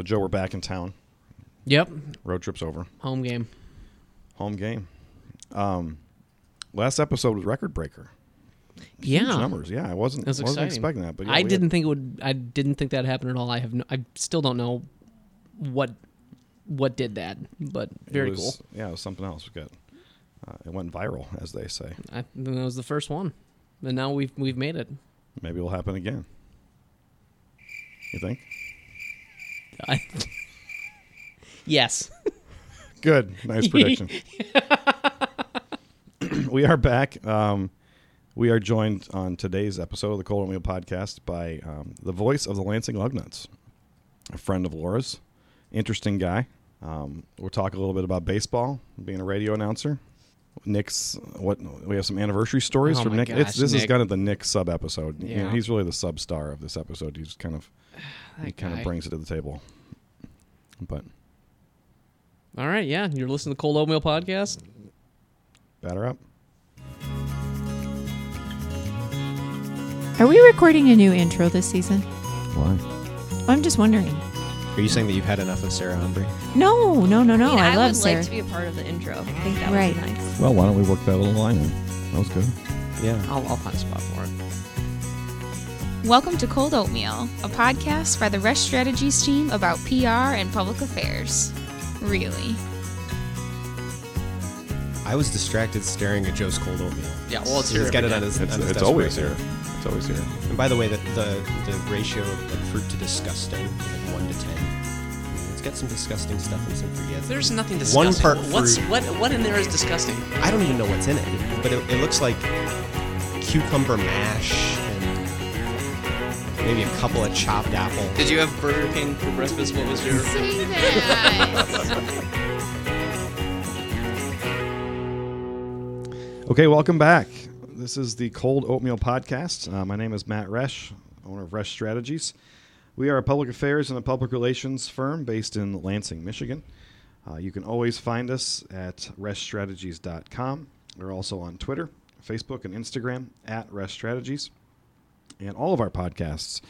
So Joe, we're back in town. Yep. Road trip's over. Home game. Home game. Um, last episode was record breaker. Huge Yeah. numbers. Yeah, I wasn't. Wasn't exciting. expecting that, but yeah, I didn't think it would. I didn't think that happened at all. I have. No, I still don't know what what did that, but it very was- cool. Yeah, it was something else. We got. Uh, it went viral, as they say. I, that was the first one, and now we've we've made it. Maybe it'll happen again. You think? I, yes. Good. Nice prediction. we are back. Um, we are joined on today's episode of the Cold Oatmeal Podcast by um, the voice of the Lansing Lugnuts, a friend of Laura's, interesting guy. Um, we'll talk a little bit about baseball, being a radio announcer. Nick's what we have some anniversary stories Oh from Nick. gosh, it's this is kind of the Nick sub episode. You know, Yeah. he's really the sub star of this episode. He's kind of he kind of brings it to the table. But All right. Yeah, you're listening to the Cold Oatmeal podcast. batter up. Are we recording a new intro this season? Why? I'm just wondering. Are you saying that you've had enough of Sarah Humphrey? No, no, no, no. I, mean, I, I, love would Sarah. like to be a part of the intro. I think that Right. would be nice. Well, why don't we work that little line in? That was good. Yeah. I'll, I'll find a spot for it. Welcome to Cold Oatmeal, a podcast by the Resch Strategies team about PR and public affairs. Really. I was distracted staring at Joe's cold oatmeal. Yeah. Well, it's He's here. got it every on his. It's, on his it's always right here. there. It's always here. And by the way, the the, the ratio of like fruit to disgusting, like one to ten. I mean, It's got some disgusting stuff and some fruit. Yeah, There's nothing disgusting. One part What's fruit. what? What in there is disgusting? I don't even know what's in it, but it, it looks like cucumber mash and maybe a couple of chopped apple. Did you have Burger King for breakfast? What was your? Say that. Okay, welcome back. This is the Cold Oatmeal Podcast. Uh, my name is Matt Resch, owner of Resch Strategies. We are a public affairs and a public relations firm based in Lansing, Michigan. Uh, you can always find us at reschstrategies.com. We're also on Twitter, Facebook, and Instagram at Resch Strategies. And all of our podcasts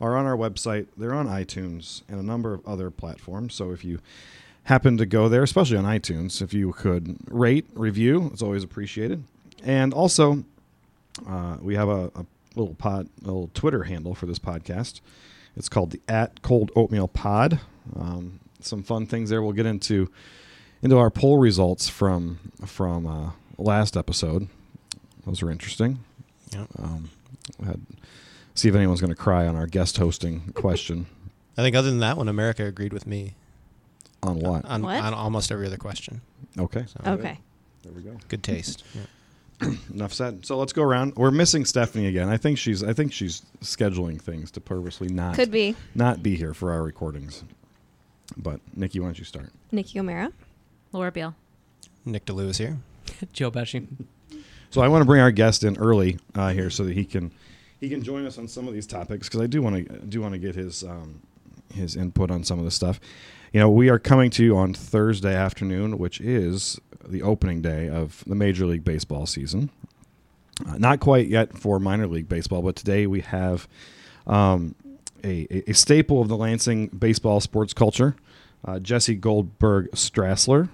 are on our website. They're on iTunes and a number of other platforms. So if you happen to go there, especially on iTunes, if you could rate, review, it's always appreciated. And also, uh, we have a, a little pod, a little Twitter handle for this podcast. It's called the at Cold Oatmeal Pod. Um, some fun things there. We'll get into into our poll results from from uh, last episode. Those are interesting. Yep. Um, had see if anyone's going to cry on our guest hosting question I think other than that one, America agreed with me on what. on, What? on almost every other question. Okay, So Okay. there we go. Good taste. Yeah. Enough said. So let's go around. We're missing Stephanie again. I think she's I think she's scheduling things to purposely not Could be not be here for our recordings. But Nikki, why don't you start? Nikki O'Mara. Laura Beal. Nick DeLue is here. Joe Pesci. So I want to bring our guest in early uh, here so that he can he can join us on some of these topics because I do want to do want to get his um, his input on some of this stuff. You know, we are coming to you on Thursday afternoon, which is the opening day of the Major League Baseball season. Uh, not quite yet for minor league baseball, but today we have um, a, a- staple of the Lansing baseball sports culture, uh, Jesse Goldberg Strassler.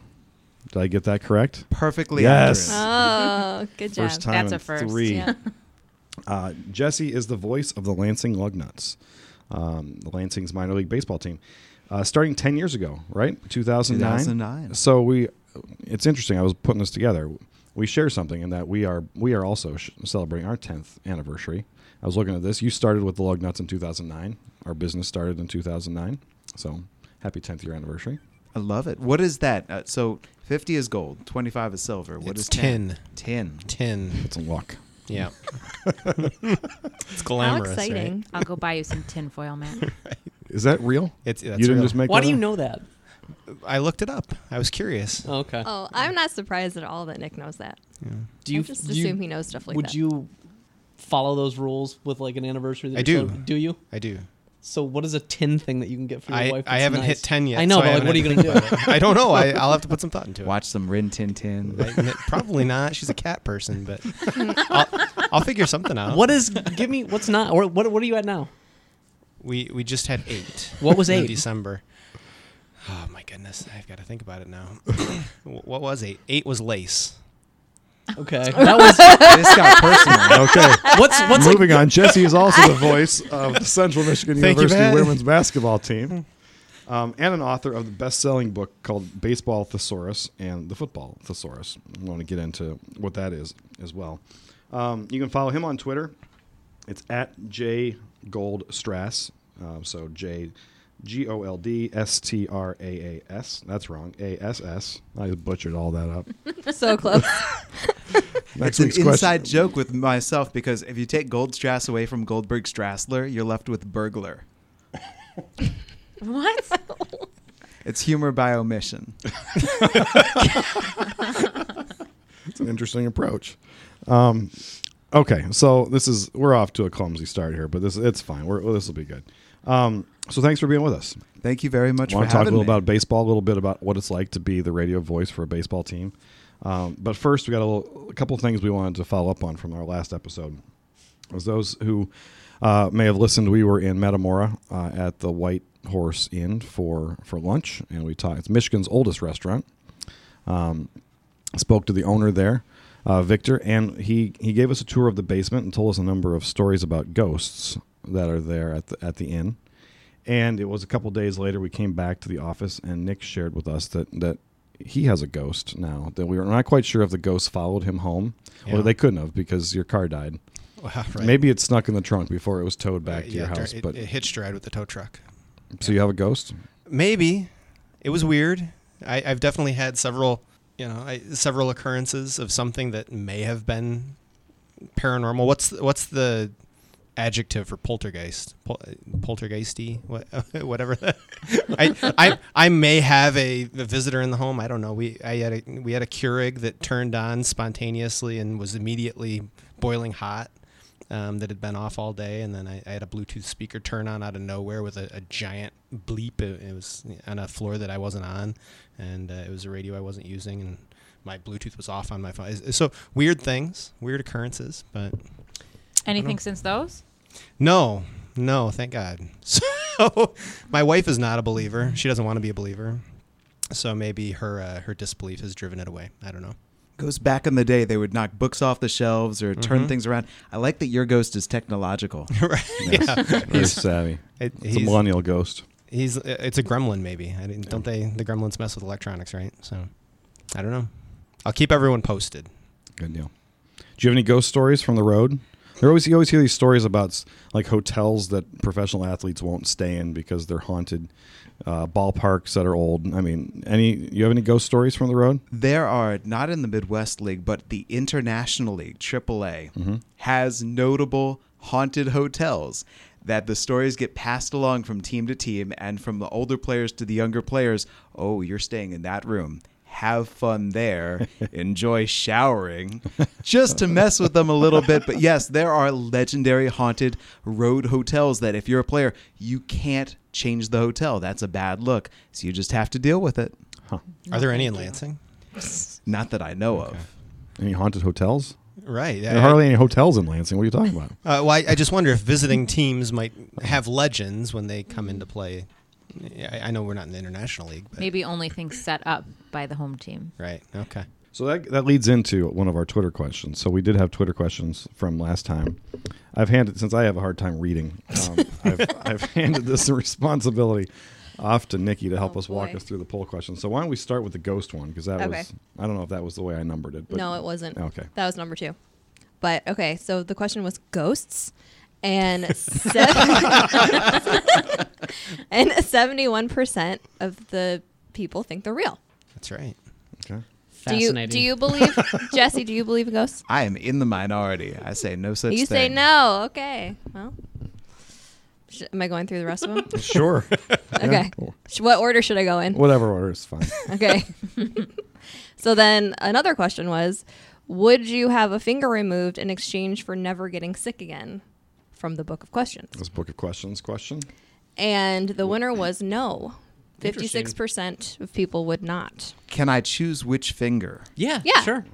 Did I get that correct? Perfectly Yes. accurate. Oh, good job. First time That's in a first, three. Yeah. Uh, Jesse is the voice of the Lansing Lugnuts, um, the Lansing's minor league baseball team, uh, starting ten years ago, right? Two thousand nine. 2009. So we, it's interesting. I was putting this together. We share something in that we are we are also sh- celebrating our tenth anniversary. I was looking at this. You started with the Lugnuts in two thousand nine. Our business started in two thousand nine. So happy tenth year anniversary. I love it. What is that? Uh, so 50 is gold, 25 is silver. What It's is tin. 10? Tin. It's a luck. Yeah. it's How glamorous. exciting. Right? I'll go buy you some tinfoil, Matt. Is that real? It's that's you didn't real. just make. Why that do you up? know that? I looked it up. I was curious. Oh, okay. Oh, I'm not surprised at all that Nick knows that. Yeah. do you I just do you- assume he knows stuff like would that. Would you follow those rules with like an anniversary? That I do. cel- Do you? I do. So what is a tin thing that you can get for your I, wife? I that's haven't nice? hit 10 yet. I know, so but like, what are you gonna do? think about it. I don't know. I, I'll have to put some thought into it. Watch some Rin Tin Tin. I- n- probably not. She's a cat person, but I'll, I'll figure something out. What is? Give me what's not or what? What are you at now? We we just had eight. What was in eight? December. Oh my goodness, I've got to think about it now. Wh- what was eight? Eight was lace. Okay. That was this got personal. Okay. what's what's like, Moving on, Jesse is also the voice of the Central Michigan Thank you, University Matt. women's basketball team, um, and an author of the best-selling book called Baseball Thesaurus and the Football Thesaurus. I want to get into what that is as well. Um, you can follow him on Twitter. It's at J Gold Strass. Uh, so J G O L D S T R A A S. That's wrong. A S S. I butchered all that up. so close. Next it's an week's question- inside joke with myself because if you take Goldstrass away from Goldberg Strassler, you're left with burglar. What? It's humor by omission. It's an interesting approach. Um, okay, so this is we're off to a clumsy start here, but this it's fine. We're, this will be good. Um, so thanks for being with us. Thank you very much want for to talk a little me. about baseball, a little bit about what it's like to be the radio voice for a baseball team. Um, but first, we got a, little, a couple of things we wanted to follow up on from our last episode. As those who uh, may have listened, we were in Metamora uh, at the White Horse Inn for for lunch, and we talked. It's Michigan's oldest restaurant. Um, spoke to the owner there, uh, Victor, and he he gave us a tour of the basement and told us a number of stories about ghosts that are there at the at the inn. And it was a couple days later we came back to the office and Nick shared with us that that he has a ghost now. That we were not quite sure if the ghost followed him home Yeah. or they couldn't have because your car died. Right. Maybe it snuck in the trunk before it was towed back Uh, to your house. it, but it hitched a ride with the tow truck. so you have a ghost? Maybe it was weird. I, I've definitely had several, you know, I, several occurrences of something that may have been paranormal. What's what's the adjective for poltergeist? Pol- poltergeisty, what, whatever. I, I I may have a, a visitor in the home. I don't know. We I had a we had a Keurig that turned on spontaneously and was immediately boiling hot. Um, that had been off all day, and then I, I had a Bluetooth speaker turn on out of nowhere with a, a giant bleep. It, it was on a floor that I wasn't on, and uh, it was a radio I wasn't using, and my Bluetooth was off on my phone. It's- So weird things, weird occurrences, but Anything since those? no, no, thank God. So my wife is not a believer. She doesn't want to be a believer. So maybe her uh, her disbelief has driven it away. I don't know. Goes back in the day, they would knock books off the shelves or turn Mhm. things around. I like that your ghost is technological. right? Yeah. Very He's, savvy. it- It's a millennial ghost. he's it's a gremlin maybe. I didn't, don't they? The gremlins mess with electronics, right? So I don't know. I'll keep everyone posted. Good deal. Do you have any ghost stories from the road? There always you always hear these stories about like hotels that professional athletes won't stay in because they're haunted, uh, ballparks that are old. I mean, any you have any ghost stories from the road? There are not in the Midwest League, but the International League AAA Mm-hmm. has notable haunted hotels that the stories get passed along from team to team and from the older players to the younger players. Oh, you're staying in that room. Have fun there. Enjoy showering, just to mess with them a little bit. But yes, there are legendary haunted road hotels that if you're a player, you can't change the hotel. That's a bad look. So you just have to deal with it. Are there any in Lansing? Not that I know of. Any haunted hotels? Right. There are hardly any hotels in Lansing. What are you talking about? Uh, well, I, I just wonder if visiting teams might have legends when they come into play. Yeah, I, I know we're not in the international league, but Maybe only things set up by the home team. right. Okay. So that that leads into one of our Twitter questions. So we did have Twitter questions from last time. I've handed since I have a hard time reading. Um, I've, I've handed this responsibility off to Nikki to help Oh, us walk us through the poll questions. So why don't we start with the ghost one because that Okay. was I don't know if that was the way I numbered it. But no, it wasn't. Okay. That was number two. But okay, so the question was ghosts, and seven, and seventy-one percent of the people think they're real. That's right. Okay. Do you do you believe Jesse? Do you believe in ghosts? I am in the minority. I say no such thing. you thing. say no. Okay. Well, sh- am I going through the rest of them? Sure. Okay. Sh- What order should I go in? Whatever order is fine. Okay. so then another question was Would you have a finger removed in exchange for never getting sick again? From the book of questions. This book of questions question. And the winner was no. Fifty-six percent of people would not. Can I choose which finger? Yeah, Yeah. sure.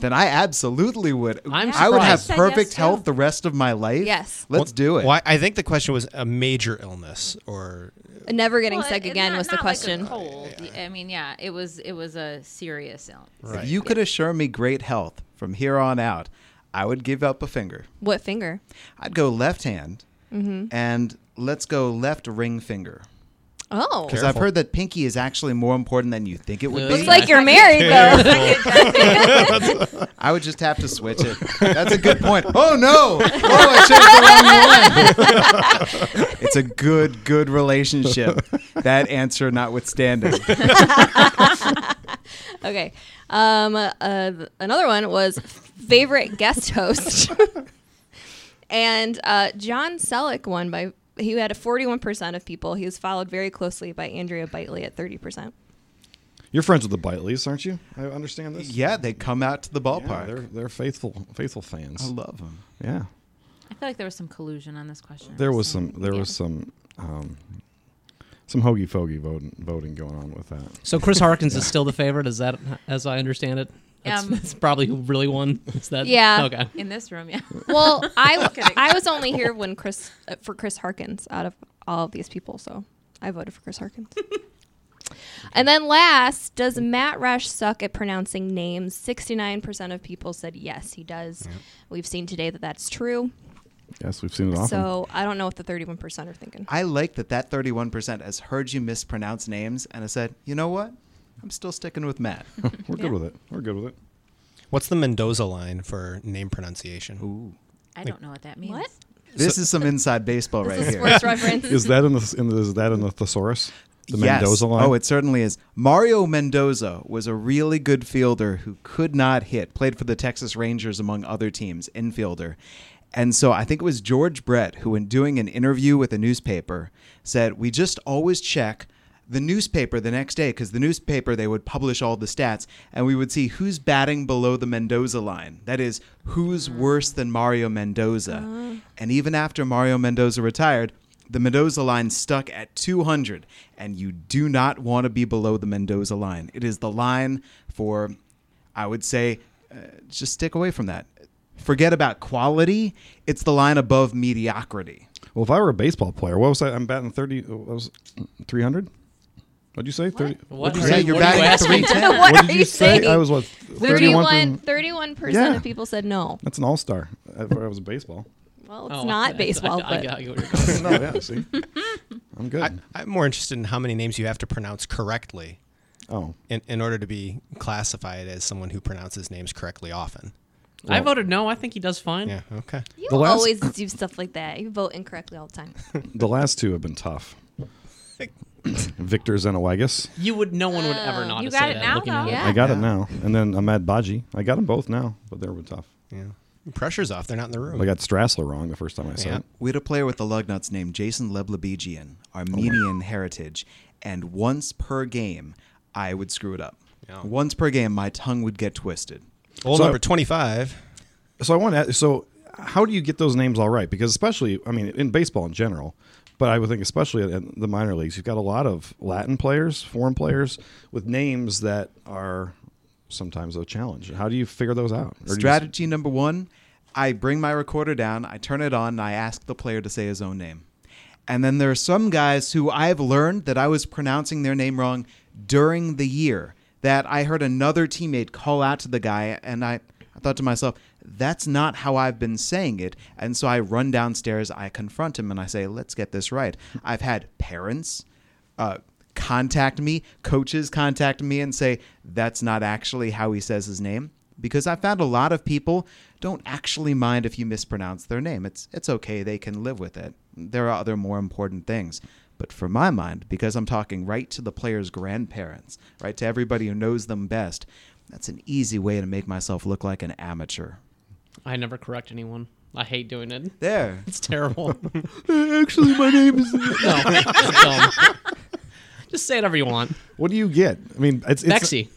Then I absolutely would. I'm I would have surprised. Said perfect yes, health too. the rest of my life. Yes. Let's do it. Well, I think the question was a major illness or Never getting Well, sick it- again not- was the not like a question. cold. I mean, yeah, it was it was a serious illness. right. If you could assure me great health from here on out, I would give up a finger. what finger? I'd go left hand, Mm-hmm. and let's go left ring finger. Oh, Because I've heard that pinky is actually more important than you think it would Looks be. looks like you're married though. I would just have to switch it. That's a good point. Oh no! Oh, I chose the wrong one. it's a good, good relationship. That answer notwithstanding. okay. Um, uh, another one was favorite guest host, and uh, John Sellek won by he had a 41% of people. He was followed very closely by Andrea Bitely at 30%. You're friends with the Biteleys, aren't you? I understand this. Yeah, they come out to the Yeah, ballpark. they're they're faithful faithful fans. I love them. yeah, I feel like there was some collusion on this question. there was some there Yeah. was some um, some hokey fogey voting voting going on with that. So Chris Harkins is still the favorite. Is that as I understand it? That's, Um, that's probably who really won. Is that Yeah. Okay. in this room, yeah. Well, I. I was only here when Chris uh, for Chris Harkins out of all of these people, so I voted for Chris Harkins. and then last, does Matt Resch suck at pronouncing names? Sixty-nine percent of people said yes, he does. We've seen today that that's true. Yes, we've seen it often. So I don't know what the thirty-one percent are thinking. I like that that 31% has heard you mispronounce names and has said, you know what? I'm still sticking with Matt. We're good with it. We're good with it. what's the Mendoza line for name pronunciation? Ooh. I don't know what that means. What? This is some inside baseball right This is here. sports reference. Is that in the in the, is that in the thesaurus? The yes. Mendoza line. Oh, it certainly is. Mario Mendoza was a really good fielder who could not hit, played for the Texas Rangers among other teams, infielder. And so I think it was George Brett who, in doing an interview with a newspaper, said, We just always check the newspaper the next day because the newspaper they would publish all the stats and we would see who's batting below the Mendoza line. That is, who's worse than Mario Mendoza. And even after Mario Mendoza retired, the Mendoza line stuck at 200, and you do not want to be below the Mendoza line. It is the line for, I would say, uh, just stick away from that. Forget about quality. It's the line above mediocrity. Well, if I were a baseball player, what was I? I'm batting thirty. What was three hundred? What'd you say? Thirty. What? What'd you say? you- you're what are you batting asking? 310. what, What did you you say? saying? I was what? 31 31 31 percent Yeah. of people said no. That's an all star. Uh, I thought I was baseball. Well, it's Oh, not I- baseball, I, I, but got you. Where you're going. no, yeah. See, I'm good. I, I'm more interested in how many names you have to pronounce correctly oh, in, in order to be classified as someone who pronounces names correctly often. I voted no. I think he does fine. Yeah. Okay. you The last- always do stuff like that. You vote incorrectly all the time. the last two have been tough. Victor Zenowagus. You would. No one would ever Oh, not you got say it that. now, looking though. at. Yeah. I got it Yeah. now. And then Ahmad Baji. I got them both now, but they were tough. Yeah. Pressure's off. They're not in the room. I got Strassler wrong the first time I saw Yeah. it. We had a player with the Lugnuts named Jason Leblebigian, Armenian heritage, and once per game, I would screw it up. Yeah. Once per game, my tongue would get twisted. Old So- number 25. So I want to. So how do you get those names all right? Because especially, I mean, in baseball in general, but I would think especially in the minor leagues, you've got a lot of Latin players, foreign players with names that are sometimes a challenge. How do you figure those out? Or do just- Strategy number one I bring my recorder down, I turn it on, and I ask the player to say his own name. And then there are some guys who I've learned that I was pronouncing their name wrong during the year. That I heard another teammate call out to the guy, and I, I thought to myself, that's not how I've been saying it. And so I run downstairs, I confront him, and I say, let's get this right. I've had parents, uh, contact me, coaches contact me and say that's not actually how he says his name because I found a lot of people don't actually mind if you mispronounce their name. It's it's okay, they can live with it. There are other more important things. But for my mind, because I'm talking right to the player's grandparents, right to everybody who knows them best, that's an easy way to make myself look like an amateur. I never correct anyone. I hate doing it. There. It's terrible. Actually, my name is. no, dumb. Just say whatever you want. What do you get? I mean, it's, it's Bexy.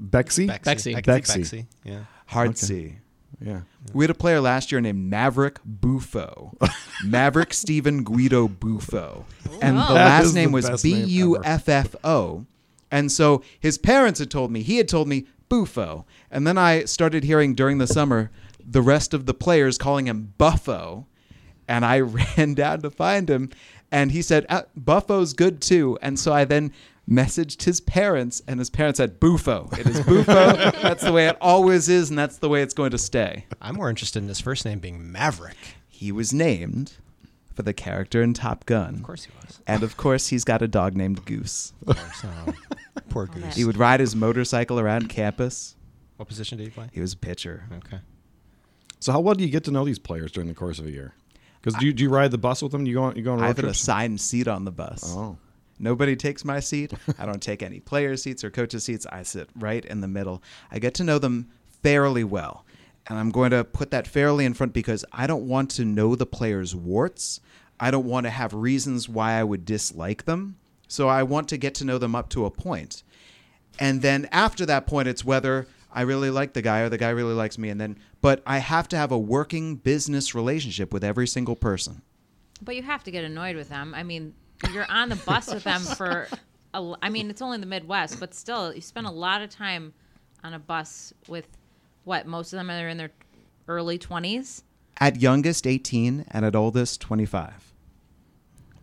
Bexy. Bexy. I can Bexy. Bexy. Yeah. Hard Okay. C. Yeah. We had a player last year named Maverick Buffo. Maverick Stephen Guido Buffo. And the. That is last the name was best B name U ever. F F O. And so his parents had told me, he had told me Buffo. And then I started hearing during the summer the rest of the players calling him Buffo. And I ran down to find him. And he said, uh, Buffo's good too. And so I then messaged his parents, and his parents said, Buffo. It is Buffo. that's the way it always is, and that's the way it's going to stay. I'm more interested in his first name being Maverick. He was named for the character in Top Gun. Of course he was. And of course, he's got a dog named Goose. Of course. Oh, poor Goose. He would ride his motorcycle around campus. What position did he play? He was a pitcher. Okay. So how well do you get to know these players during the course of a year? Because do you, do you ride the bus with them? You go on you go on I road have an trips? assigned seat on the bus. Oh, Nobody takes my seat. I don't take any player seats or coaches' seats. I sit right in the middle. I get to know them fairly well. And I'm going to put that fairly in front because I don't want to know the players' warts. I don't want to have reasons why I would dislike them. So I want to get to know them up to a point. And then after that point, it's whether I really like the guy or the guy really likes me. And then, but I have to have a working business relationship with every single person. But you have to get annoyed with them. I mean, you're on the bus with them for. A, l- I mean, it's only the Midwest, but still, you spend a lot of time on a bus with what? Most of them are in their early 20s. At youngest, 18, and at oldest, 25.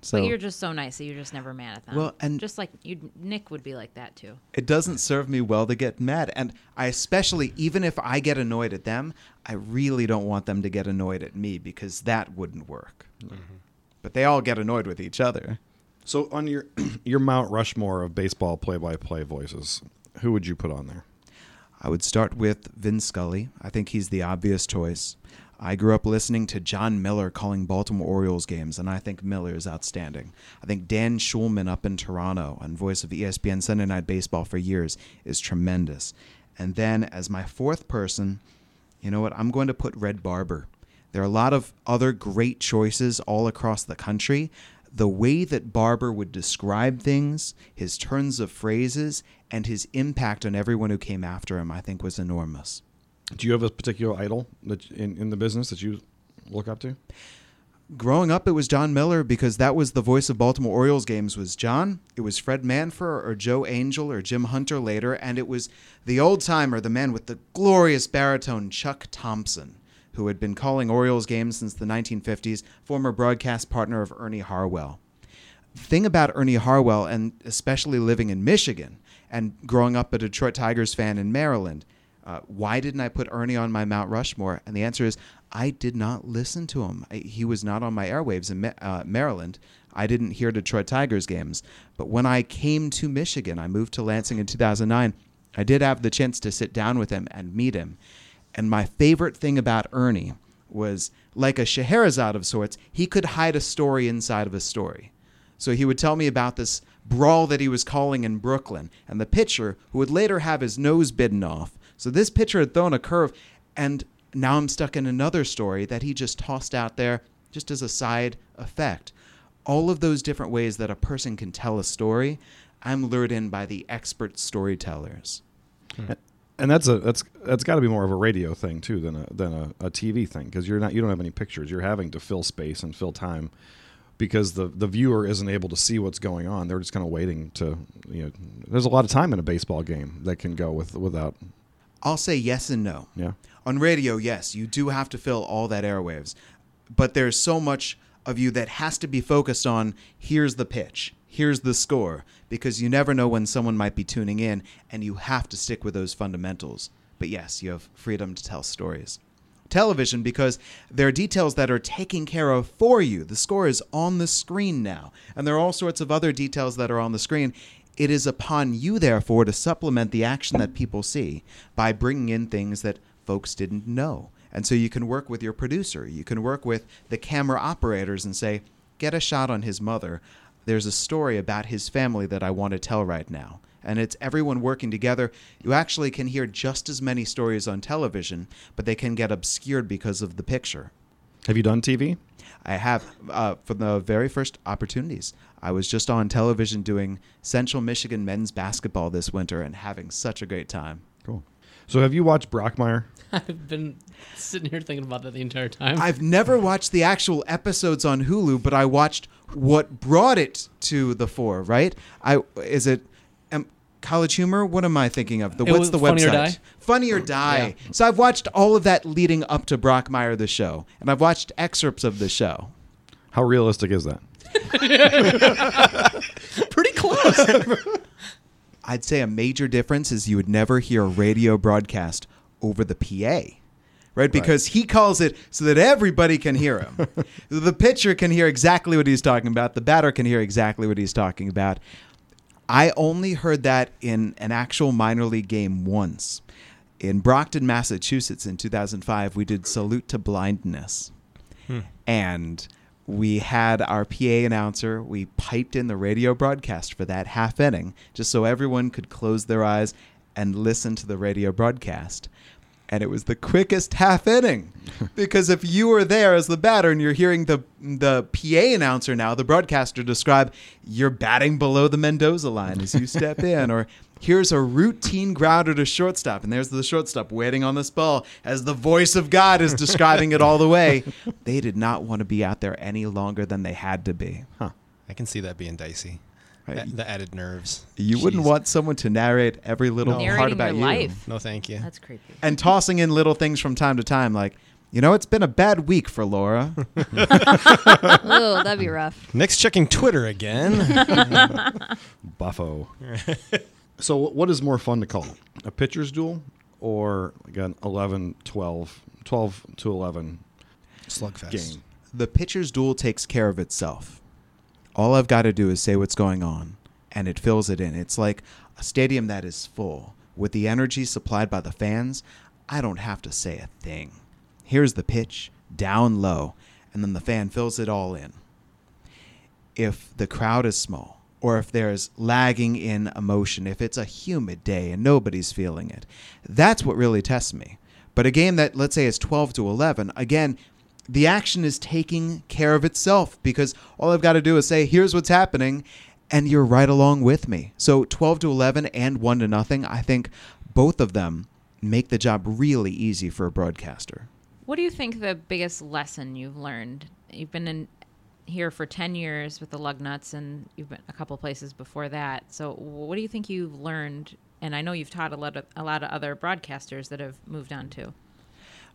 So but you're just so nice that you're just never mad at them. Well, and- just like you, Nick would be like that too. it doesn't serve me well to get mad. And I especially, even if I get annoyed at them, I really don't want them to get annoyed at me because that wouldn't work. Mm-hmm. But they all get annoyed with each other. So on your your Mount Rushmore of baseball play-by-play voices, who would you put on there? I would start with Vin Scully. I think he's the obvious choice. I grew up listening to Jon Miller calling Baltimore Orioles games, and I think Miller is outstanding. I think Dan Shulman up in Toronto and voice of ESPN Sunday Night Baseball for years is tremendous. And then as my fourth person, you know what? I'm going to put Red Barber. There are a lot of other great choices all across the country. The way that Barber would describe things, his turns of phrases, and his impact on everyone who came after him, I think was enormous. Do you have a particular idol that in, in the business that you look up to? Growing up, it was Jon Miller because that was the voice of Baltimore Orioles games. Was John? It was Fred Manfra or Joe Angel or Jim Hunter later, and it was the old timer, the man with the glorious baritone, Chuck Thompson, who had been calling Orioles games since the 1950s, former broadcast partner of Ernie Harwell. Thing about Ernie Harwell, and especially living in Michigan and growing up a Detroit Tigers fan in Maryland, uh, why didn't I put Ernie on my Mount Rushmore? And the answer is I did not listen to him. I, he was not on my airwaves in uh, Maryland. I didn't hear Detroit Tigers games. But when I came to Michigan, I moved to Lansing in 2009. I did have the chance to sit down with him and meet him. And my favorite thing about Ernie was like a Scheherazade of sorts, he could hide a story inside of a story. So he would tell me about this brawl that he was calling in Brooklyn, and the pitcher who would later have his nose bitten off. So this pitcher had thrown a curve, and now I'm stuck in another story that he just tossed out there just as a side effect. All of those different ways that a person can tell a story, I'm lured in by the expert storytellers. Hmm. And that's a that's that's got to be more of a radio thing too than a than a, a TV thing because you're not you don't have any pictures. You're having to fill space and fill time because the the viewer isn't able to see what's going on. They're just kind of waiting to you know. There's a lot of time in a baseball game that can go with without I'll say yes and no. yeah. On radio, yes, you do have to fill all that airwaves, but there's so much of you that has to be focused on here's the pitch, here's the score, because you never know when someone might be tuning in, and you have to stick with those fundamentals. But yes, you have freedom to tell stories. Television, because there are details that are taken care of for you. The score is on the screen now, and there are all sorts of other details that are on the screen. It is upon you, therefore, to supplement the action that people see by bringing in things that folks didn't know. And so you can work with your producer, you can work with the camera operators and say, get a shot on his mother. There's a story about his family that I want to tell right now. And it's everyone working together. You actually can hear just as many stories on television, but they can get obscured because of the picture. Have you done TV? I have uh, from the very first opportunities. I was just on television doing Central Michigan men's basketball this winter and having such a great time. Cool. So have you watched Brockmire? I've been sitting here thinking about that the entire time. I've never watched the actual episodes on Hulu, but I watched what brought it to the fore. Right? I is it um, College Humor? What am I thinking of? The It what's the Funny or website? Die? Funny or Die. So I've watched all of that leading up to Brockmire the show, and I've watched excerpts of the show. How realistic is that? Pretty close. I'd say a major difference is you would never hear a radio broadcast over the PA. Right? Because he calls it so that everybody can hear him. the pitcher can hear exactly what he's talking about. The batter can hear exactly what he's talking about. I only heard that in an actual minor league game once. In Brockton, Massachusetts in 2005, we did Salute to Blindness. Hmm. And we had our PA announcer, we piped in the radio broadcast for that half inning just so everyone could close their eyes and listen to the radio broadcast. And it was the quickest half inning because if you were there as the batter and you're hearing the the PA announcer now, the broadcaster describe you're batting below the Mendoza line as you step in, or here's a routine grounder to shortstop, and there's the shortstop waiting on this ball as the voice of God is describing it all the way. They did not want to be out there any longer than they had to be. Huh. I can see that being dicey. Right. That- the added nerves. You wouldn't want someone to narrate every little part Narrating about your you. life. No, thank you. That's creepy. And tossing in little things from time to time, like, you know, it's been a bad week for Laura. oh, that'd be rough. Nick's checking Twitter again. Buffo. So what is more fun to call? A pitcher's duel or like an 11, 12, 12 to 11 Slugfest. game? the pitcher's duel takes care of itself. All I've got to do is say what's going on, and it fills it in. It's like a stadium that is full. With the energy supplied by the fans, I don't have to say a thing. Here's the pitch, down low, and then the fan fills it all in. If the crowd is small, or if there's lagging in emotion, if it's a humid day and nobody's feeling it, that's what really tests me. But a game that, let's say, is 12 to 11, again, the action is taking care of itself because all I've got to do is say, here's what's happening, and you're right along with me. So 12 to 11 and 1 to nothing, I think both of them make the job really easy for a broadcaster. What do you think the biggest lesson you've learned? You've been in here for 10 years with the Lugnuts and you've been a couple places before that. So what do you think you've learned? And I know you've taught a lot of, a lot of other broadcasters that have moved on too.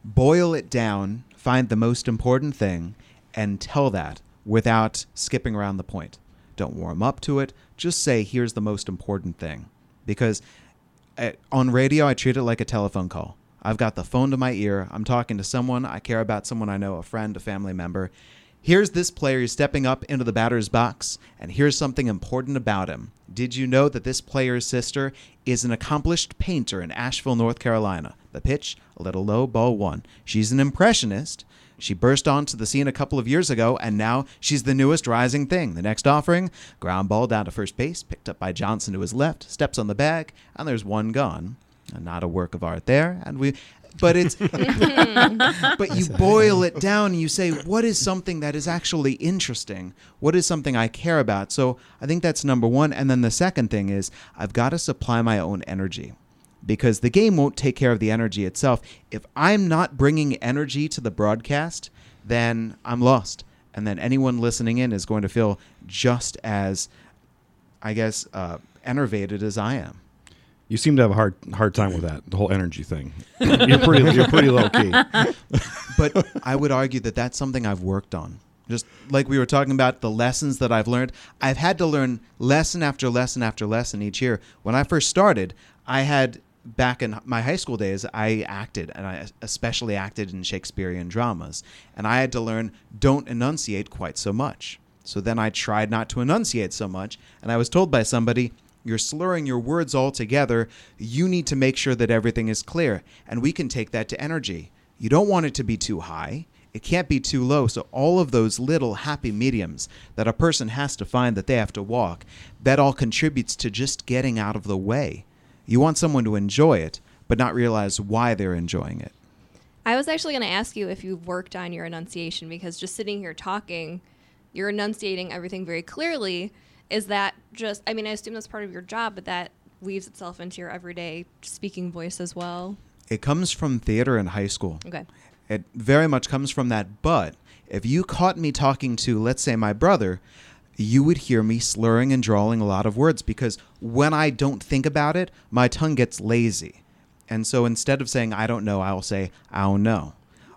boil it down, find the most important thing, and tell that without skipping around the point. Don't warm up to it. Just say, here's the most important thing. Because uh, on radio, I treat it like a telephone call. I've got the phone to my ear. I'm talking to someone. I care about someone I know, a friend, a family member. Here's this player who's stepping up into the batter's box, and here's something important about him. Did you know that this player's sister is an accomplished painter in Asheville, North Carolina? The pitch, a little low, ball one. She's an impressionist. She burst onto the scene a couple of years ago, and now she's the newest rising thing. The next offering, ground ball down to first base, picked up by Johnson to his left, steps on the bag, and there's one gone. Not a work of art there, and we. But it's but you boil it down and you say what is something that is actually interesting? What is something i care about? So i think that's number one and then the second thing is i've got to supply my own energy because the game won't take care of the energy itself. If i'm not bringing energy to the broadcast then i'm lost and then anyone listening in is going to feel just as i guess uh, enervated as i am You seem to have a hard hard time with that, the whole energy thing. you're pretty you're pretty low key. but I would argue that that's something I've worked on. Just like we were talking about the lessons that I've learned, I've had to learn lesson after lesson after lesson each year. When I first started, I had back in my high school days, I acted and I especially acted in Shakespearean dramas, and I had to learn don't enunciate quite so much. So then I tried not to enunciate so much, and I was told by somebody, you're slurring your words all together. You need to make sure that everything is clear. And we can take that to energy. You don't want it to be too high. It can't be too low. So, all of those little happy mediums that a person has to find that they have to walk, that all contributes to just getting out of the way. You want someone to enjoy it, but not realize why they're enjoying it. I was actually going to ask you if you've worked on your enunciation because just sitting here talking, you're enunciating everything very clearly. Is that just, I mean, I assume that's part of your job, but that weaves itself into your everyday speaking voice as well? It comes from theater in high school. Okay. It very much comes from that. But if you caught me talking to, let's say, my brother, you would hear me slurring and drawling a lot of words because when I don't think about it, my tongue gets lazy. And so instead of saying, I don't know, I will say, I don't know.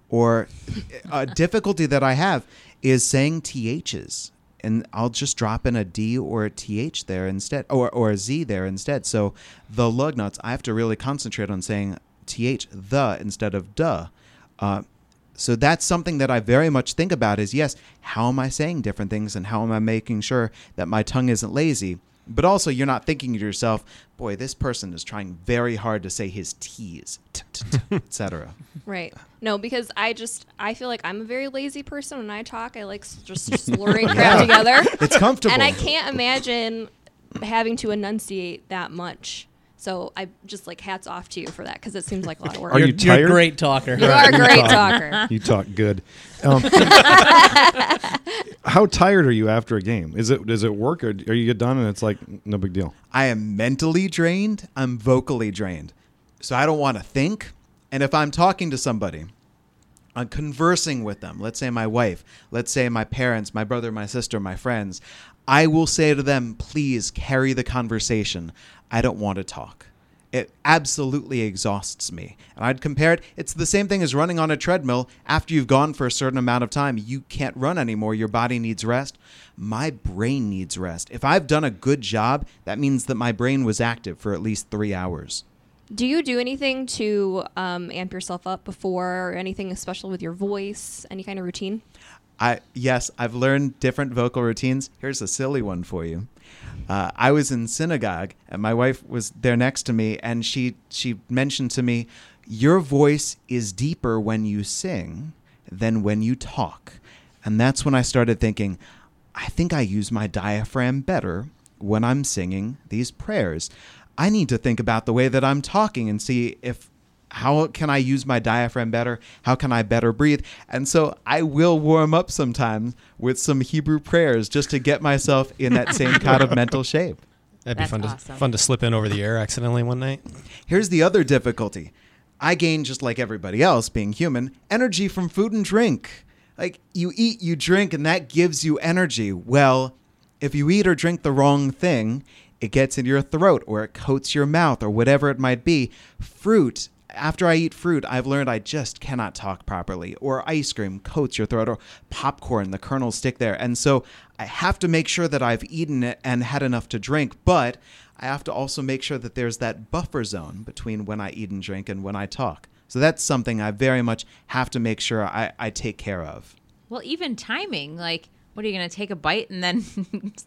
Or a difficulty that I have is saying THs. And I'll just drop in a D or a TH there instead, or, or a Z there instead. So the lug nuts, I have to really concentrate on saying TH, the, instead of duh. Uh, so that's something that I very much think about is yes, how am I saying different things and how am I making sure that my tongue isn't lazy? But also, you're not thinking to yourself, boy, this person is trying very hard to say his T's, etc. Right. No, because I just I feel like I'm a very lazy person when I talk. I like s- just slurring crap together. It's comfortable. And I can't imagine having to enunciate that much. So I just like hats off to you for that because it seems like a lot of work. Are you you're, you're tired? a great talker. You are a great talk. talker. You talk good. Um, how tired are you after a game? Is it does it work or are you get done and it's like no big deal? I am mentally drained. I'm vocally drained. So I don't want to think. And if I'm talking to somebody, I'm conversing with them, let's say my wife, let's say my parents, my brother, my sister, my friends, I will say to them, please carry the conversation. I don't want to talk. It absolutely exhausts me. And I'd compare it, it's the same thing as running on a treadmill. After you've gone for a certain amount of time, you can't run anymore. Your body needs rest. My brain needs rest. If I've done a good job, that means that my brain was active for at least three hours. Do you do anything to um, amp yourself up before or anything special with your voice? Any kind of routine? I yes, I've learned different vocal routines. Here's a silly one for you. Uh, I was in synagogue, and my wife was there next to me, and she she mentioned to me, "Your voice is deeper when you sing than when you talk," and that's when I started thinking, I think I use my diaphragm better when I'm singing these prayers. I need to think about the way that I'm talking and see if how can I use my diaphragm better? How can I better breathe? And so I will warm up sometimes with some Hebrew prayers just to get myself in that same kind of mental shape. That'd be That's fun awesome. to fun to slip in over the air accidentally one night. Here's the other difficulty. I gain just like everybody else being human, energy from food and drink. Like you eat, you drink and that gives you energy. Well, if you eat or drink the wrong thing, it gets in your throat or it coats your mouth or whatever it might be. Fruit after I eat fruit, I've learned I just cannot talk properly. Or ice cream coats your throat, or popcorn, the kernels stick there. And so I have to make sure that I've eaten it and had enough to drink, but I have to also make sure that there's that buffer zone between when I eat and drink and when I talk. So that's something I very much have to make sure I, I take care of. Well, even timing, like, what are you going to take a bite and then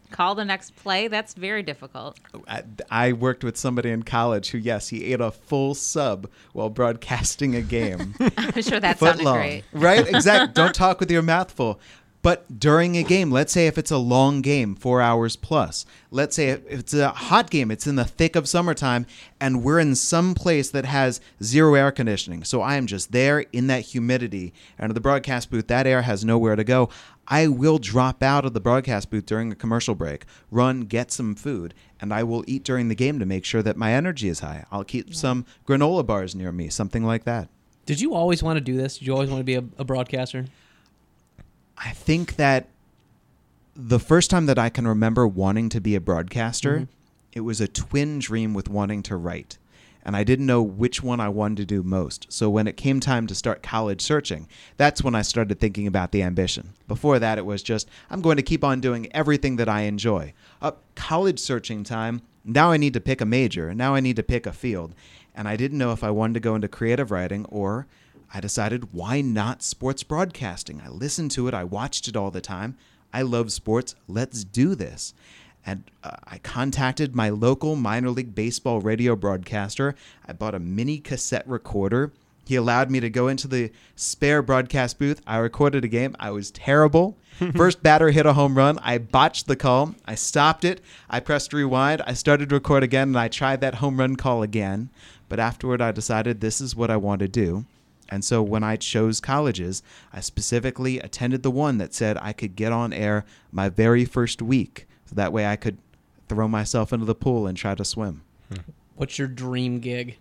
call the next play? That's very difficult. I, I worked with somebody in college who, yes, he ate a full sub while broadcasting a game. I'm sure that foot sounded long. great. Right? Exactly. Don't talk with your mouth full. But during a game, let's say if it's a long game, four hours plus, let's say if it's a hot game, it's in the thick of summertime, and we're in some place that has zero air conditioning. So I am just there in that humidity. And the broadcast booth, that air has nowhere to go. I will drop out of the broadcast booth during a commercial break, run, get some food, and I will eat during the game to make sure that my energy is high. I'll keep some granola bars near me, something like that. Did you always want to do this? Did you always want to be a, a broadcaster? I think that the first time that I can remember wanting to be a broadcaster, mm-hmm. it was a twin dream with wanting to write. And I didn't know which one I wanted to do most. So when it came time to start college searching, that's when I started thinking about the ambition. Before that, it was just, I'm going to keep on doing everything that I enjoy. Up college searching time, now I need to pick a major. Now I need to pick a field. And I didn't know if I wanted to go into creative writing or I decided why not sports broadcasting? I listened to it, I watched it all the time. I love sports. Let's do this. And uh, I contacted my local minor league baseball radio broadcaster. I bought a mini cassette recorder. He allowed me to go into the spare broadcast booth. I recorded a game. I was terrible. First batter hit a home run. I botched the call. I stopped it. I pressed rewind. I started to record again, and I tried that home run call again. But afterward, I decided this is what I want to do. And so when I chose colleges, I specifically attended the one that said I could get on air my very first week. So that way I could throw myself into the pool and try to swim. Hmm. What's your dream gig?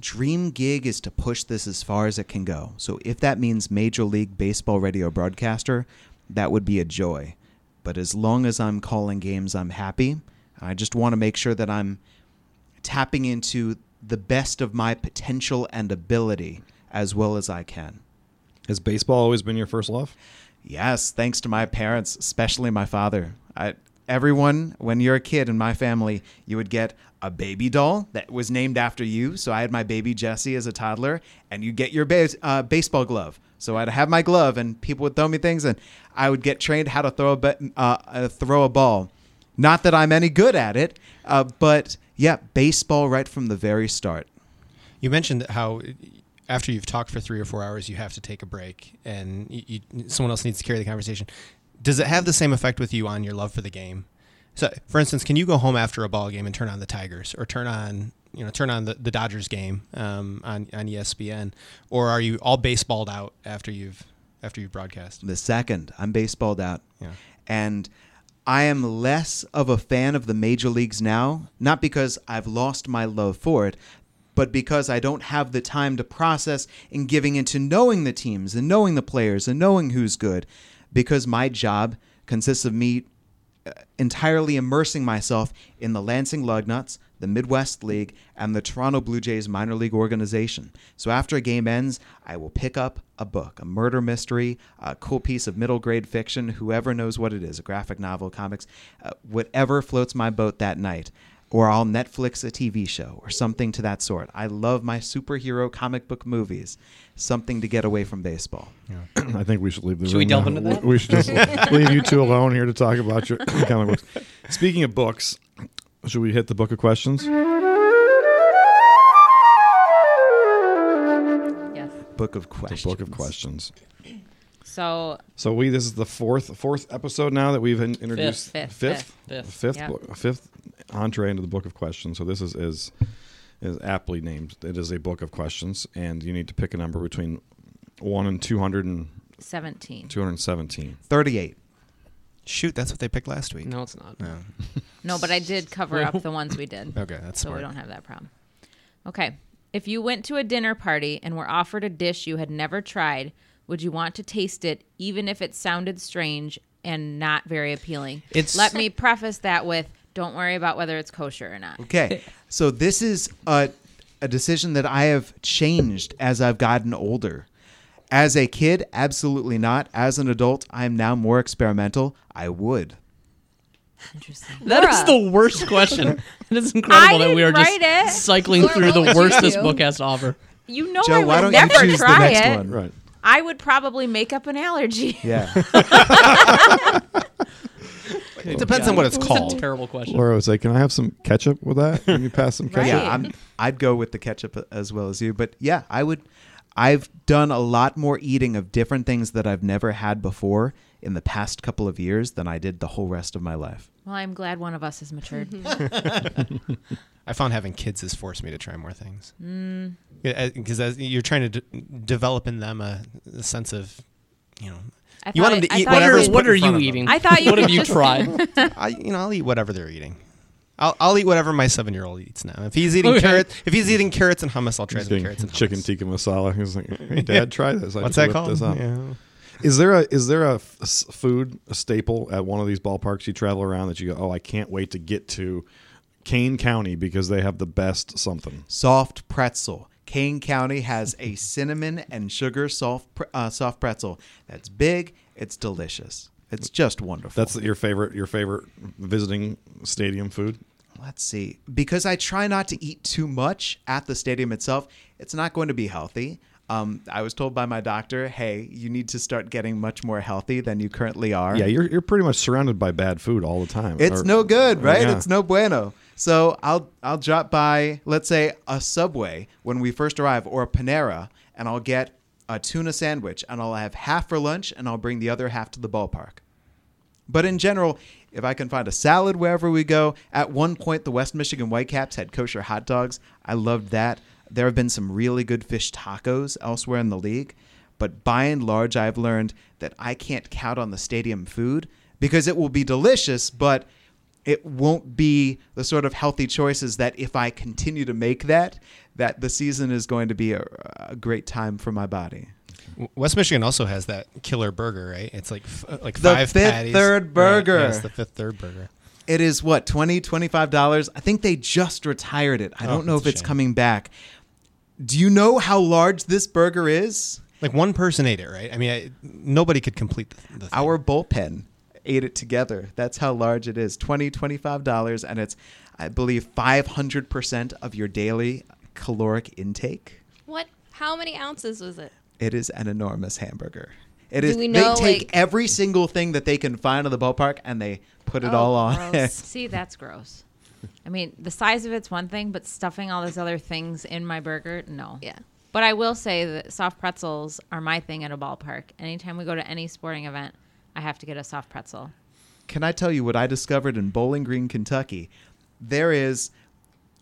dream gig is to push this as far as it can go. So if that means Major League Baseball radio broadcaster, that would be a joy. But as long as I'm calling games, I'm happy. I just want to make sure that I'm tapping into the best of my potential and ability as well as I can. Has baseball always been your first love? Yes, thanks to my parents, especially my father. I, everyone, when you're a kid in my family, you would get a baby doll that was named after you. So I had my baby Jesse as a toddler, and you get your uh, baseball glove. So I'd have my glove, and people would throw me things, and I would get trained how to throw a uh, uh, throw a ball. Not that I'm any good at it, uh, but yeah, baseball right from the very start. You mentioned how after you've talked for three or four hours, you have to take a break, and you, you, someone else needs to carry the conversation. Does it have the same effect with you on your love for the game? So, for instance, can you go home after a ball game and turn on the Tigers, or turn on you know turn on the, the Dodgers game um, on on ESPN, or are you all baseballed out after you've after you've broadcast? The second, I'm baseballed out. Yeah. And I am less of a fan of the major leagues now, not because I've lost my love for it, but because I don't have the time to process and giving into knowing the teams and knowing the players and knowing who's good. Because my job consists of me uh, entirely immersing myself in the Lansing Lugnuts, the Midwest League, and the Toronto Blue Jays minor league organization. So after a game ends, I will pick up a book, a murder mystery, a cool piece of middle grade fiction, whoever knows what it is, a graphic novel, comics, uh, whatever floats my boat that night. Or I'll Netflix a TV show or something to that sort. I love my superhero comic book movies. Something to get away from baseball. I think we should leave the Should room. we delve now. into that? We should just leave you two alone here to talk about your comic books. Speaking of books, should we hit the book of questions? Yes. Book of The questions. book of questions. So So we this is the fourth fourth episode now that we've in, introduced Fifth. fifth Fifth. The fifth Yep. book, fifth entree into the book of questions. So this is is is aptly named. It is a book of questions, and you need to pick a number between one and 200 and 17. 217. 38. Shoot, that's what they picked last week. No, it's not. Yeah. No, but I did cover up the ones we did. Okay, that's so smart. we don't have that problem. Okay. If you went to a dinner party and were offered a dish you had never tried, would you want to taste it even if it sounded strange and not very appealing? It's- Let me preface that with don't worry about whether it's kosher or not. Okay. So this is a, a decision that I have changed as I've gotten older. As a kid, absolutely not. As an adult, I am now more experimental. I would. Interesting. That is Laura. the worst question. it is incredible I that we are just it. cycling Laura, through the worst this book has to offer. You know Joe, I why would don't never you choose try the next it. one? Right. I would probably make up an allergy. Yeah. It depends on what it's It's a called. terrible question. Laura was like, "Can I have some ketchup with that? Can you pass some ketchup?" Right. yeah, I'm, I'd go with the ketchup as well as you. But yeah, I would. I've done a lot more eating of different things that I've never had before in the past couple of years than I did the whole rest of my life. Well, I'm glad one of us has matured. I found having kids has forced me to try more things. Mm. Because you're trying to d- develop in them a, a sense of, you know, I You want them to I eat thought What are, whatever's were- what put in are front you eating? I thought you What were- have you tried? I, you know, I'll eat whatever they're eating. I'll, I'll eat whatever my seven year old eats now. If he's eating Okay. carrots, if he's eating carrots and hummus, I'll try He's the carrots and chicken hummus. tikka masala. He's like, "Hey, Dad, try this." I What's that called? this up. Yeah. Is there a is there a f- s- food a staple at one of these ballparks you travel around that you go, "Oh, I can't wait to get to Kane County because they have the best something." Soft pretzel. Kane County has a cinnamon and sugar soft uh, soft pretzel that's big. It's delicious. It's just wonderful. That's your favorite your favorite visiting stadium food. Let's see. Because I try not to eat too much at the stadium itself, it's not going to be healthy. Um, I was told by my doctor, hey, you need to start getting much more healthy than you currently are. Yeah, you're you're pretty much surrounded by bad food all the time. It's Or- no good, right? Yeah. It's no bueno. So I'll I'll drop by, let's say, a Subway when we first arrive, or a Panera, and I'll get a tuna sandwich, and I'll have half for lunch, and I'll bring the other half to the ballpark. But in general, if I can find a salad wherever we go, at one point the West Michigan Whitecaps had kosher hot dogs. I loved that. There have been some really good fish tacos elsewhere in the league, but by and large, I've learned that I can't count on the stadium food because it will be delicious, but it won't be the sort of healthy choices that if I continue to make that, that the season is going to be a, a great time for my body. West Michigan also has that killer burger, right? It's like f- uh, like The five fifth patties. third Right, burger. yeah, it's the fifth third burger. It is what 20 25 dollars. I think they just retired it. I Oh, don't know if it's shame. coming back. Do you know how large this burger is? Like one person ate it, right? I mean, I, nobody could complete the, the. Our bullpen ate it together. That's how large it is. 20 25 dollars and it's I believe 500% of your daily caloric intake. What? How many ounces was it? It is an enormous hamburger. It Do is. we know, they take like- every single thing that they can find in the ballpark and they put it Oh, all on. gross. See, that's gross. I mean, the size of it's one thing, but stuffing all those other things in my burger, no. Yeah. But I will say that soft pretzels are my thing at a ballpark. Anytime we go to any sporting event, I have to get a soft pretzel. Can I tell you what I discovered in Bowling Green, Kentucky? There is,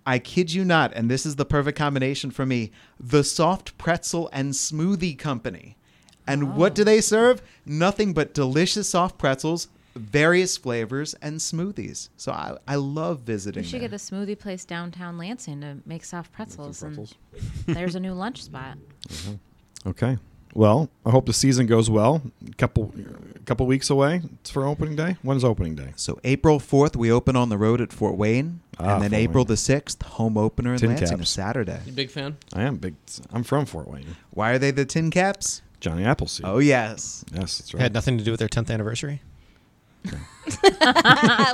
I kid you not, and this is the perfect combination for me, the Soft Pretzel and Smoothie Company. And what do they serve? Nothing but delicious soft pretzels, various flavors, and smoothies. So I, I love visiting. We should there. get a smoothie place downtown Lansing to make soft pretzels. pretzels. And there's a new lunch spot. Okay. Well, I hope the season goes well. Couple couple weeks away for opening day. When's opening day? So April 4th, we open on the road at Fort Wayne. Ah, and then Fort April Wayne. the 6th, home opener in Tin Lansing, Caps. Saturday. You big fan? I am big. I'm from Fort Wayne. Why are they the tin caps? Johnny Appleseed. Oh, yes. yes, that's It right. had nothing to do with their 10th anniversary.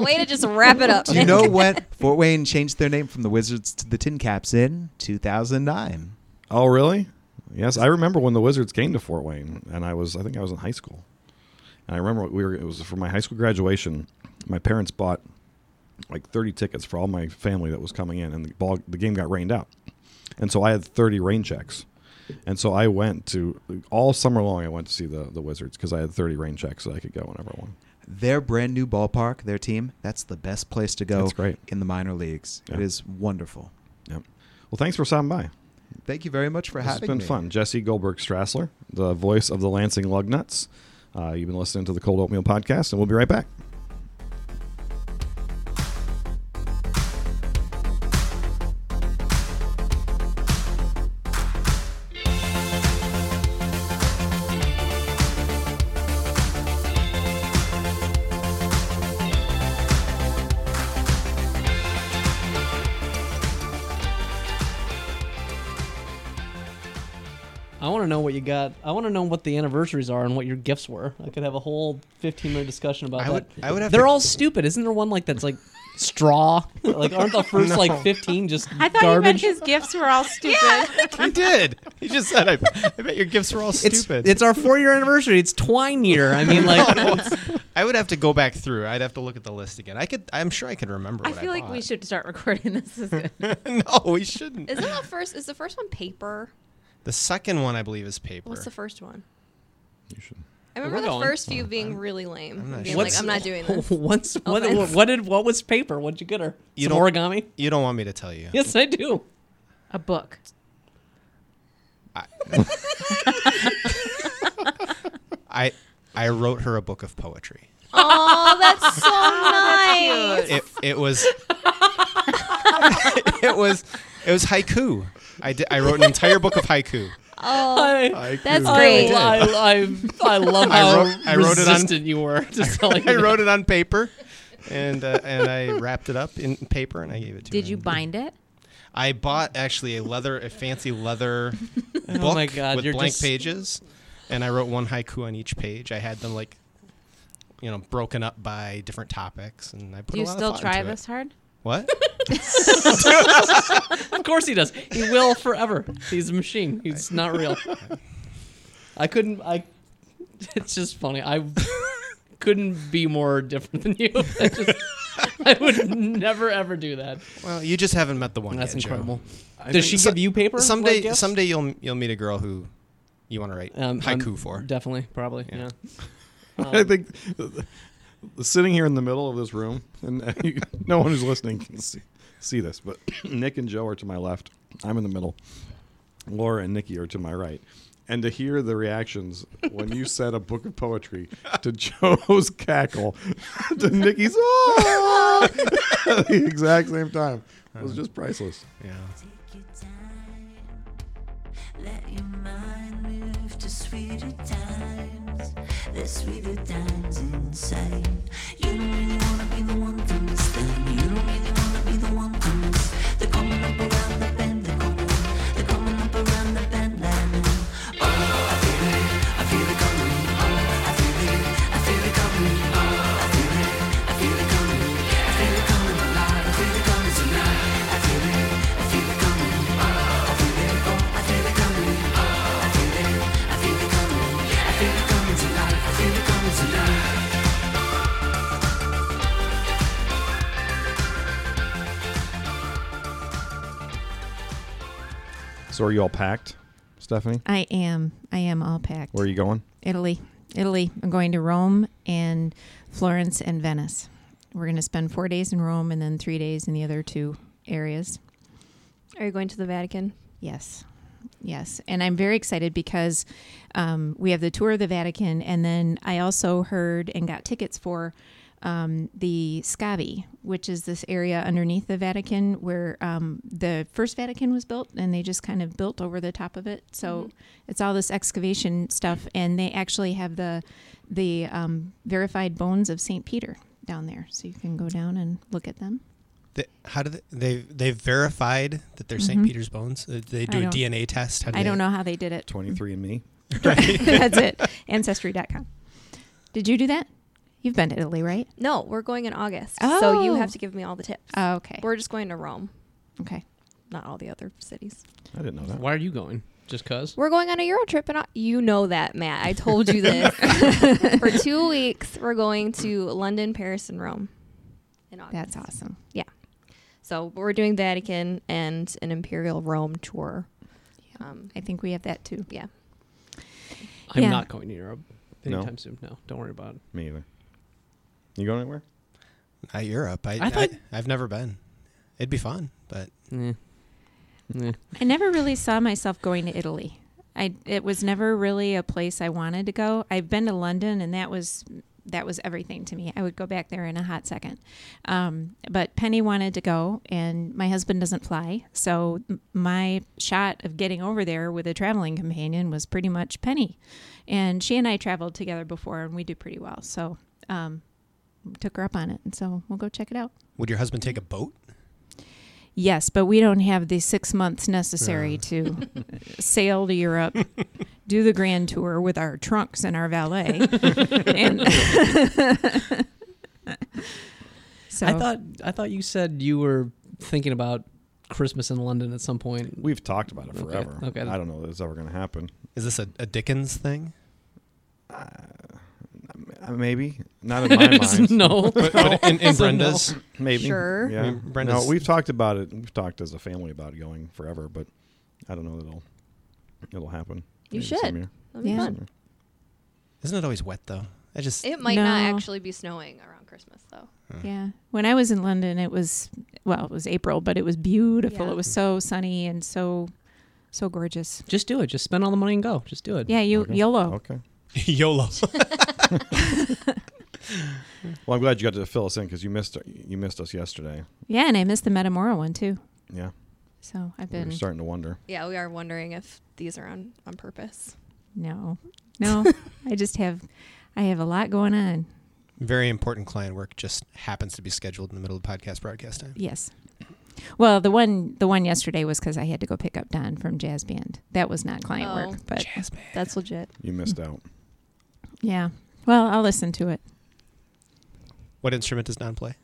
Way to just wrap it up. Do you know when Fort Wayne changed their name from the Wizards to the Tin Caps in 2009? Oh, really? Yes, I remember when the Wizards came to Fort Wayne, and I was I think I was in high school, and I remember we were it was for my high school graduation. My parents bought like 30 tickets for all my family that was coming in, and the ball the game got rained out, and so I had 30 rain checks, and so I went to all summer long. I went to see the the Wizards because I had 30 rain checks that I could go whenever I wanted. Their brand new ballpark, their team, that's the best place to go That's great. in the minor leagues. It Yeah. is wonderful. Yep. Well, thanks for stopping by. Thank you very much for This been me. fun. Jesse Goldberg Strassler, the voice of the Lansing Lugnuts. Uh, you've been listening to the Cold Oatmeal Podcast, and we'll be right back. Want to know what you got. I want to know what the anniversaries are and what your gifts were. I could have a whole 15 minute discussion about I that. would- I would have They're to- all stupid. Isn't there one like that's like straw? like aren't the first like 15 just I thought you meant his gifts were all stupid. yeah. he did. He just said, I, I bet your gifts were all stupid. it's our four year anniversary. It's twine year. I mean, like I would have to go back through. I'd have to look at the list again. I could. I'm sure I could remember. I What feel like we should start recording this. Is no, we shouldn't. Isn't the first? Is the first one paper? The second one, I believe, is paper. What's the first one? You should. I remember We're the going. first few oh, being really lame. I'm not being sure. like, I'm not doing this. what's what, Offense. what did what was paper? What'd you get her? You Some don't- origami? you don't want me to tell you. Yes, I do. A book. I I wrote her a book of poetry. Oh, that's so nice. It it was it was it was haiku. I did, I wrote an entire book of haiku. Oh, I, that's I, great. I, I, I love I how wrote- I wrote it on- resistant you were to telling I me wrote it on paper, and uh, and I wrapped it up in paper and I gave it to her. Did you bind it? I bought actually a leather, a fancy leather book Oh my God, with you're blank just- pages, and I wrote one haiku on each page. I had them like, you know, broken up by different topics, and I put Do you a lot still of thought try this It. hard? What? Of course he does. He will forever. He's a machine. He's not real. I couldn't. I. It's just funny. I couldn't be more different than you. I, just, I would never ever do that. Well, you just haven't met the one. That's yet, Joe. incredible. I Does think she so- give you paper? Someday, like someday you'll you'll meet a girl who you want to write Um, haiku I'm for. Definitely, probably. Yeah. I Um, think sitting here in the middle of this room, and you, no one who's listening can see, see this, but Nick and Joe are to my left. I'm in the middle. Laura and Nikki are to my right. and to hear the reactions when you said a book of poetry to Joe's cackle to Nikki's oh ah! at the exact same time it was just priceless. Yeah. Take your time. Let your mind move to sweeter times. There's sweeter times inside. So are you all packed, Stephanie? I am. I am all packed. Where are you going? Italy. Italy. I'm going to Rome and Florence and Venice. We're going to spend four days in Rome and then three days in the other two areas. Are you going to the Vatican? Yes. Yes. And I'm very excited because um, we have the tour of the Vatican, and then I also heard and got tickets for um, the Scavi, which is this area underneath the Vatican where um, the first Vatican was built, and they just kind of built over the top of it. So it's all this excavation stuff, and they actually have the the um, verified bones of Saint Peter down there, so you can go down and look at them. They, how do they, they they've verified that they're St. Mhm. Peter's bones? Uh, They do I a don't- DNA test. How do I they- don't know how they did it. 23 and me. That's it. Ancestry.com. Did you do that? You've been to Italy, right? No, we're going in August. Oh. So you Oh. have to give me all the tips. Oh, okay. We're just going to Rome, Okay. not all the other cities. I didn't know that. Why are you going? Just cause? We're going on a Euro trip, and I- you know that, Matt. I told you this. For two weeks, we're going to London, Paris, and Rome. In August. That's awesome. Yeah. So we're doing Vatican and an Imperial Rome tour. Um, I think we have that too. yeah. I'm Yeah. not going to Europe No? anytime soon. No, don't worry about it. Me either. You going anywhere? Not Europe. I, I I thought- I've never been. It'd be fun, but Eh. Eh. I never really saw myself going to Italy. I it was never really a place I wanted to go. I've been to London, and that was that was everything to me. I would go back there in a hot second. Um, but Penny wanted to go, and my husband doesn't fly, so my shot of getting over there with a traveling companion was pretty much Penny, and she and I traveled together before, and we do pretty well. So um, took her up on it, and so we'll go check it out. would your husband take a boat? Yes, but we don't have the six months necessary to sail to Europe, do the grand tour with our trunks and our valet. and so I thought I thought you said you were thinking about Christmas in London at some point. We've talked about it forever. okay. I don't know that it's ever going to happen. Is this a, a Dickens thing? Uh, Uh, maybe. Not in my mind. no. But, but in, in So no. Brenda's, Maybe. Sure. Yeah. I mean, Brenda's- no, we've talked about it. We've talked as a family about going forever, but I don't know that it'll it'll happen. You Maybe should. That'd be Yeah. fun. isn't it always wet though? I just It might not actually be snowing around Christmas, though. yeah, when I was in London, it was well, it was April, but it was beautiful. Yeah. It was so sunny and so so gorgeous. Just do it. Just spend all the money and go. Just do it. Yeah, you Okay. YOLO. Okay. YOLO. Well, I'm glad you got to fill us in because you missed you missed us yesterday. Yeah, and I missed the Metamora one too. Yeah, So I've we been starting to wonder. Yeah, we are wondering if these are on, on purpose. no, no. I just have I have a lot going on. Very important client work just happens to be scheduled in the middle of podcast broadcast time. Yes. Well, the one the one yesterday was because I had to go pick up Don from jazz band. That was not client Oh. work, but Jazz band. That's legit. You missed out. Yeah. Well, I'll listen to it. What instrument does Don play?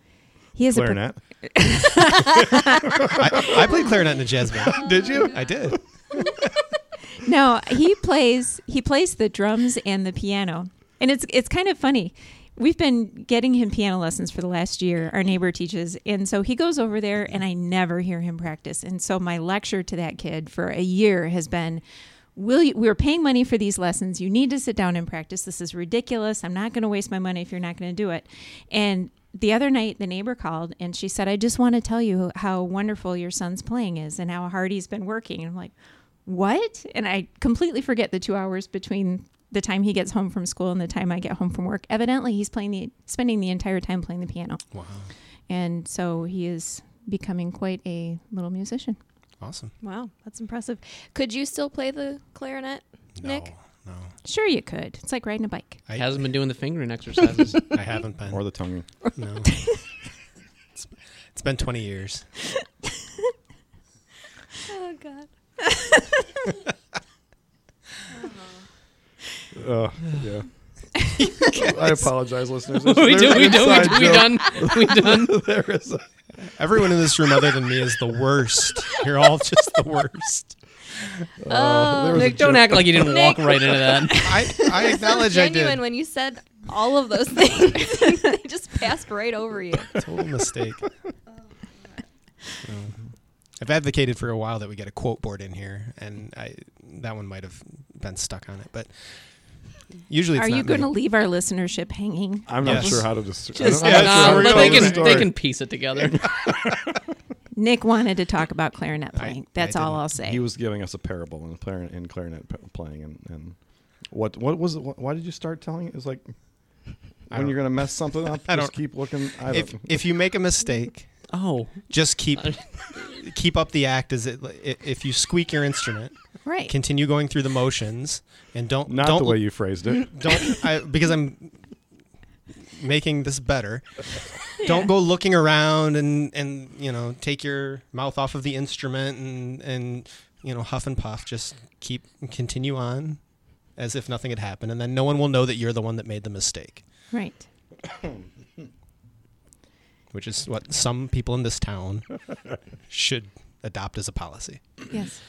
He has Clarinet. I, I played clarinet in a jazz band. Did you? I did. no. He plays he plays the drums and the piano, and it's it's kind of funny. We've been getting him piano lessons for the last year. Our neighbor teaches, and so he goes over there, and I never hear him practice. And so my lecture to that kid for a year has been, "Will you, we're paying money for these lessons. You need to sit down and practice. This is ridiculous. I'm not going to waste my money if you're not going to do it." And the other night, the neighbor called, and she said, "I just want to tell you how wonderful your son's playing is, and how hard he's been working." And I'm like. what? And I completely forget the two hours between the time he gets home from school and the time I get home from work. Evidently, he's playing the spending the entire time playing the piano, Wow. and so he is becoming quite a little musician. Awesome. Wow, that's impressive. Could you still play the clarinet, No, Nick? no. Sure, you could. It's like riding a bike. I, Hasn't been doing the fingering exercises. I haven't been. Or the tonguing. no. it's, it's been 20 years. Oh God. Uh, yeah. I apologize, listeners. we do. We do. We, inside we done. We done. there is a, Everyone in this room other than me is the worst. You're all just the worst. uh, there was a Nick, don't act like you didn't walk right into that. I, I acknowledge I Genuine did. when you said all of those things. they just passed right over you. Total mistake. Um, I've advocated for a while that we get a quote board in here, and I that one might have been stuck on it, but usually it's Are not you going to leave our listenership hanging? I'm not Yes. sure how to just. Just Yeah, sure no, to but tell they can they can piece it together. Nick wanted to talk about clarinet playing. I That's all. I'll say. He was giving us a parable in clarinet, in clarinet playing, and, and what what was it? Wh- Why did you start telling it? It was like when you're gonna mess something up, I just don't- keep looking. I If don't, if you make a mistake, Oh, just keep keep up the act. As it if you squeak your instrument, right. continue going through the motions, and don't not don't the way you phrased it. don't I, because I'm making this better. Don't go looking around and and you know take your mouth off of the instrument and and you know huff and puff. Just keep continue on as if nothing had happened, and then no one will know that you're the one that made the mistake. right. Which is what some people in this town should adopt as a policy. Yes.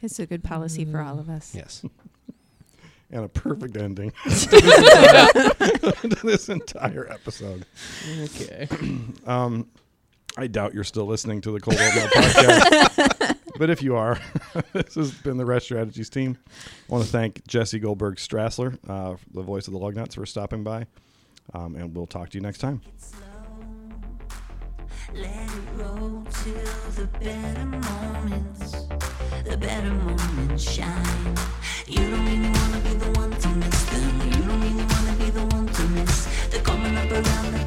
It's a good policy for all of us. Yes. and a perfect ending to this entire episode. okay. Um, I doubt you're still listening to the Cold Oatmeal podcast, but if you are, this has been the Resch Strategies team. I want to thank Jesse Goldberg Strassler, uh, the voice of the Lugnuts, for stopping by, um, and we'll talk to you next time. Let it roll till the better moments, the better moments shine. You don't really wanna be the one to miss them. You don't really wanna be the one to miss. They're coming up around. The